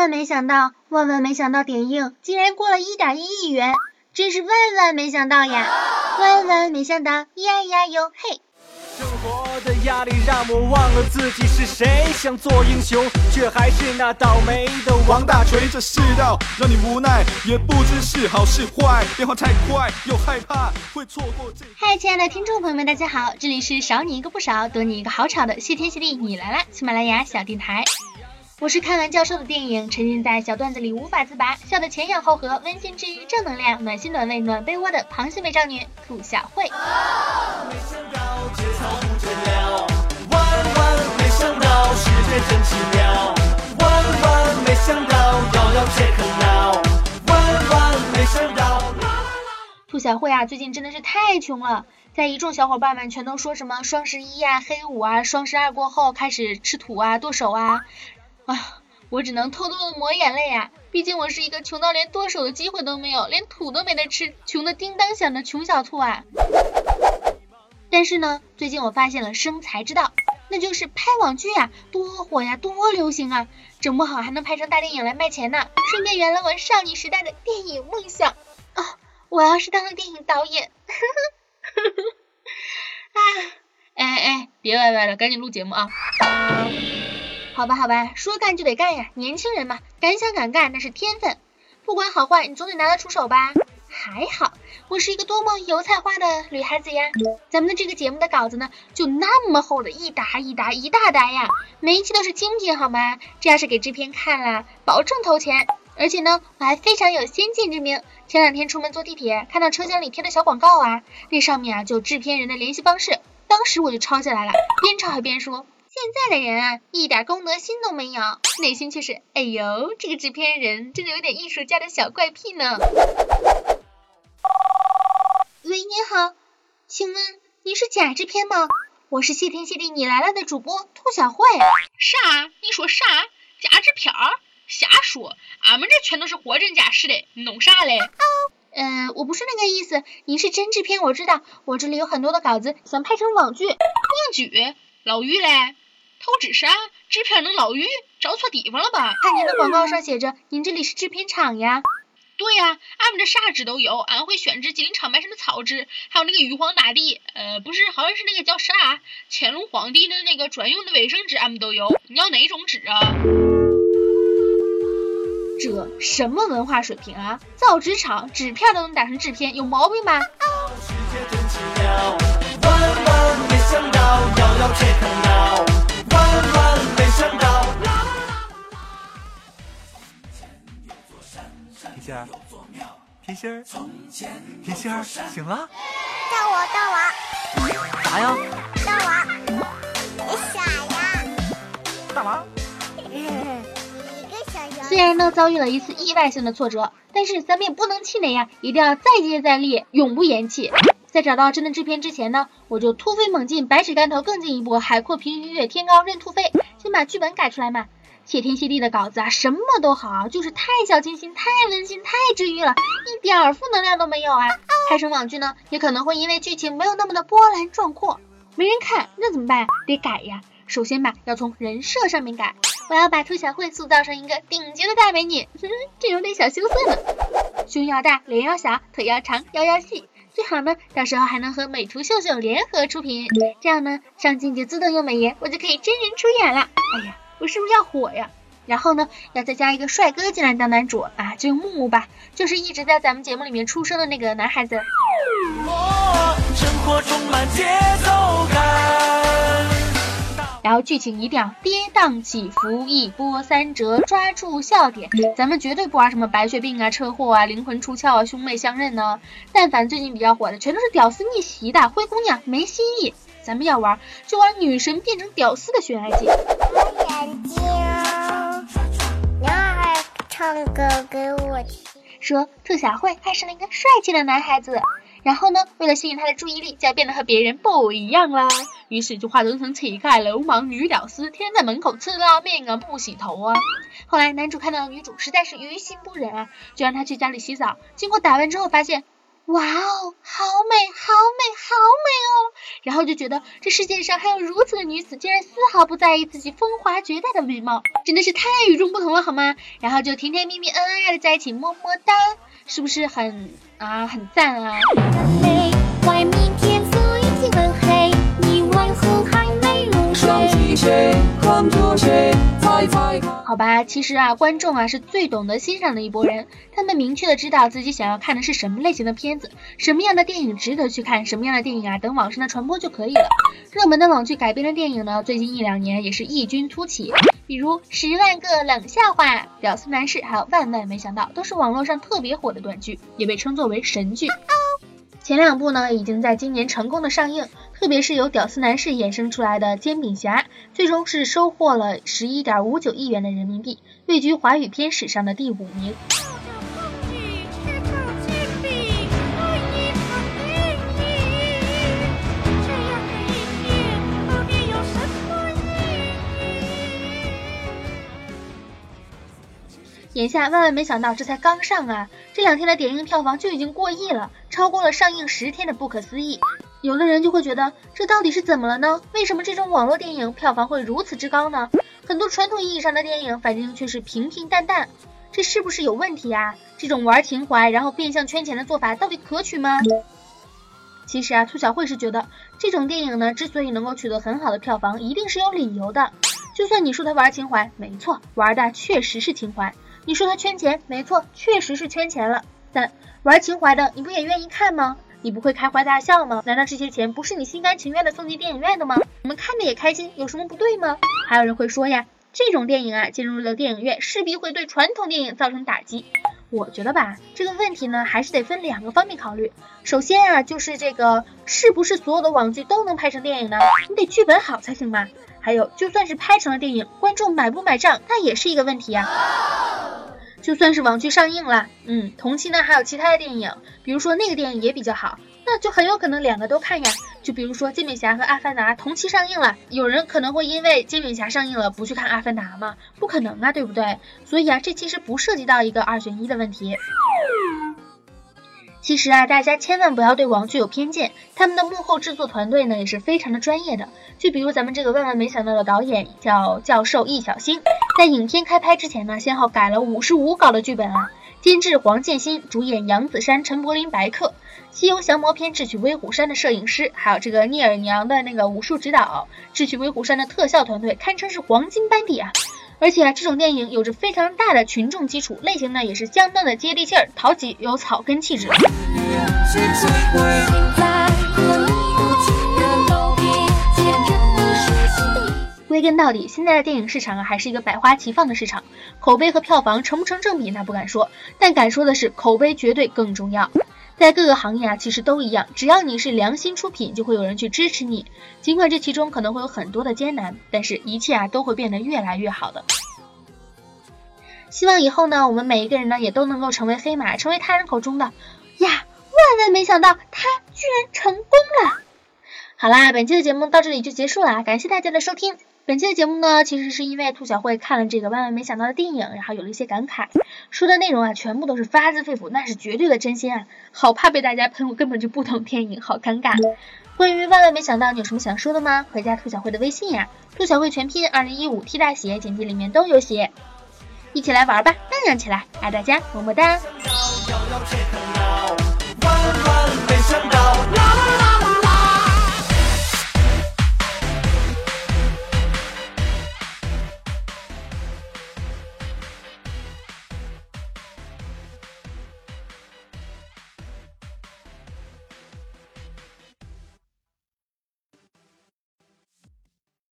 万没想到，万万没想到，点映竟然过了一点一亿元，真是万万没想到呀！万万没想到，呀呀哟嘿！生活的压力让我忘了自己是谁，想做英雄，却还是那倒霉的王大锤。这世道让你无奈，也不知是好是坏，变化太快，又害怕会错过这。嗨，亲爱的听众朋友们，大家好，这里是少你一个不少，多你一个好吵的谢天谢地你来啦！喜马拉雅小电台。我是看完教授的电影，沉浸在小段子里无法自拔，笑得前仰后合，温馨治愈，正能量，暖心暖胃暖被窝的螃蟹美少女兔小慧。兔小慧啊，最近真的是太穷了，在一众小伙伴们全都说什么双十一呀、黑五啊、双十二过后开始吃土啊、剁手啊。啊，我只能偷偷的抹眼泪呀，毕竟我是一个穷到连剁手的机会都没有，连土都没得吃，穷的叮当响的穷小兔啊。但是呢，最近我发现了生财之道，那就是拍网剧呀，多火呀，多流行啊，整不好还能拍成大电影来卖钱呢，顺便圆了我少女时代的电影梦想啊！我要是当了电影导演，呵呵呵，啊，哎哎，别歪歪了，赶紧录节目啊！好吧，好吧，说干就得干呀，年轻人嘛，敢想敢干那是天分，不管好坏，你总得拿得出手吧。还好，我是一个多么油菜花的女孩子呀。咱们的这个节目的稿子呢，就那么厚的一沓一沓一大沓呀，每一期都是精品好吗？这要是给制片看了，保证投钱。而且呢，我还非常有先见之明。前两天出门坐地铁，看到车厢里贴的小广告啊，那上面啊就制片人的联系方式，当时我就抄下来了，边抄还边说。现在的人啊，一点公德心都没有，内心却是，哎呦，这个制片人真的有点艺术家的小怪癖呢。喂，你好，请问你是假制片吗？我是谢天谢地你来了的主播兔小慧。啥？你说啥？假制片儿？瞎说，俺们这全都是货真价实的，你弄啥嘞？哦呃，我不是那个意思，您是真制片，我知道，我这里有很多的稿子，想拍成网剧。网剧？老鱼嘞？投资啥？制片能捞鱼？找错地方了吧？看您的广告上写着，您这里是制片厂呀。对呀，俺们这啥纸都有，安徽宣纸、吉林长白山的草纸，还有那个玉皇大帝，呃，不是，好像是那个叫啥，乾隆皇帝的那个专用的卫生纸，俺们都有。你要哪种纸啊？这什么文化水平啊？造纸厂纸片都能打成制片，有毛病吧？甜心儿，甜心儿，醒了？到我，到我，啥呀？到我，你傻呀？干嘛？你个小羊。虽然呢遭遇了一次意外性的挫折，但是咱们也不能气馁呀，一定要再接再厉，永不言弃。在找到真的制片之前呢，我就突飞猛进，百尺竿头更进一步，海阔凭鱼跃，天高任兔飞，先把剧本改出来嘛。谢天谢地的稿子啊，什么都好，就是太小清新、太温馨、太治愈了，一点儿负能量都没有啊。拍成网剧呢，也可能会因为剧情没有那么的波澜壮阔，没人看，那怎么办？得改呀。首先吧，要从人设上面改，我要把兔小慧塑造成一个顶级的大美女，这有点小羞涩呢。胸要大，脸要小，腿要长，腰要细，最好呢，到时候还能和美图秀秀联合出品，这样呢，上镜就自动用美颜，我就可以真人出演了。哎呀，我是不是要火呀？然后呢，要再加一个帅哥进来当男主啊，就用木木吧，就是一直在咱们节目里面出生的那个男孩子。生活充满节奏感。然后剧情一定要跌宕起伏，一波三折，抓住笑点。咱们绝对不玩什么白血病啊、车祸啊、灵魂出窍啊、兄妹相认呢。但凡最近比较火的，全都是屌丝逆袭的，灰姑娘没新意。咱们要玩就玩女神变成屌丝的悬爱剧。眼睛，男孩唱歌给我听。说兔小慧爱上了一个帅气的男孩子，然后呢，为了吸引他的注意力，就要变得和别人不一样啦。于是就化妆成乞丐、流氓、女屌丝，天天在门口吃拉面啊，不洗头啊。后来男主看到女主实在是于心不忍啊，就让她去家里洗澡。经过打扮之后，发现哇哦，好美，好美，好美哦！然后就觉得这世界上还有如此的女子，竟然丝毫不在意自己风华绝代的美貌，真的是太与众不同了，好吗？然后就甜甜蜜蜜、恩恩爱爱的在一起，么么哒，是不是很啊很赞啊？累，外面天色已经很黑，你为何还没入睡？好吧，其实啊，观众啊是最懂得欣赏的一拨人，他们明确的知道自己想要看的是什么类型的片子，什么样的电影值得去看，什么样的电影啊等网上的传播就可以了。热门的网剧改编的电影呢，最近一两年也是异军突起，比如《十万个冷笑话》《屌丝男士》还有《万万没想到》，都是网络上特别火的短剧，也被称作为神剧。前两部呢，已经在今年成功的上映，特别是由屌丝男士衍生出来的《煎饼侠》，最终是收获了十一点五九亿元的人民币，位居华语片史上的第五名。眼下万万没想到，这才刚上啊，这两天的点映票房就已经过亿了，超过了上映十天的不可思议。有的人就会觉得，这到底是怎么了呢？为什么这种网络电影票房会如此之高呢？很多传统意义上的电影反应却是平平淡淡，这是不是有问题啊？这种玩情怀然后变相圈钱的做法到底可取吗？其实啊，兔小慧是觉得这种电影呢，之所以能够取得很好的票房，一定是有理由的。就算你说他玩情怀，没错，玩的确实是情怀。你说他圈钱，没错，确实是圈钱了。但玩情怀的，你不也愿意看吗？你不会开怀大笑吗？难道这些钱不是你心甘情愿的送进电影院的吗？我们看的也开心，有什么不对吗？还有人会说呀，这种电影啊，进入了电影院，势必会对传统电影造成打击。我觉得吧，这个问题呢，还是得分两个方面考虑。首先啊，就是这个是不是所有的网剧都能拍成电影呢？你得剧本好才行嘛。还有，就算是拍成了电影，观众买不买账，那也是一个问题呀。就算是网剧上映了，嗯，同期呢还有其他的电影，比如说那个电影也比较好，那就很有可能两个都看呀。就比如说《煎饼侠》和《阿凡达》同期上映了，有人可能会因为《煎饼侠》上映了不去看《阿凡达》吗？不可能啊，对不对？所以啊，这其实不涉及到一个二选一的问题。其实啊，大家千万不要对网剧有偏见，他们的幕后制作团队呢也是非常的专业的。就比如咱们这个万万没想到的导演叫教授易小星，在影片开拍之前呢，先后改了五十五稿的剧本啊。监制黄建新，主演杨子姗、陈柏霖、白客，《西游降魔篇》智取威虎山的摄影师，还有这个聂耳娘的那个武术指导，智取威虎山的特效团队，堪称是黄金班底啊。而且，这种电影有着非常大的群众基础，类型呢也是相当的接地气儿、讨喜，有草根气质。归根到底，现在的电影市场啊，还是一个百花齐放的市场，口碑和票房成不成正比那不敢说，但敢说的是，口碑绝对更重要。在各个行业啊，其实都一样，只要你是良心出品，就会有人去支持你。尽管这其中可能会有很多的艰难，但是一切啊都会变得越来越好的。希望以后呢，我们每一个人呢，也都能够成为黑马，成为他人口中的呀，万万没想到他居然成功了。好啦，本期的节目到这里就结束了，感谢大家的收听。本期的节目呢，其实是因为兔小慧看了这个万万没想到的电影，然后有了一些感慨，说的内容啊，全部都是发自肺腑，那是绝对的真心啊，好怕被大家喷，我根本就不懂电影，好尴尬。关于万万没想到，你有什么想说的吗？回加兔小慧的微信呀，兔小慧全拼二零一五 T 大写，简介里面都有写，一起来玩吧，荡漾起来，爱大家，么么哒。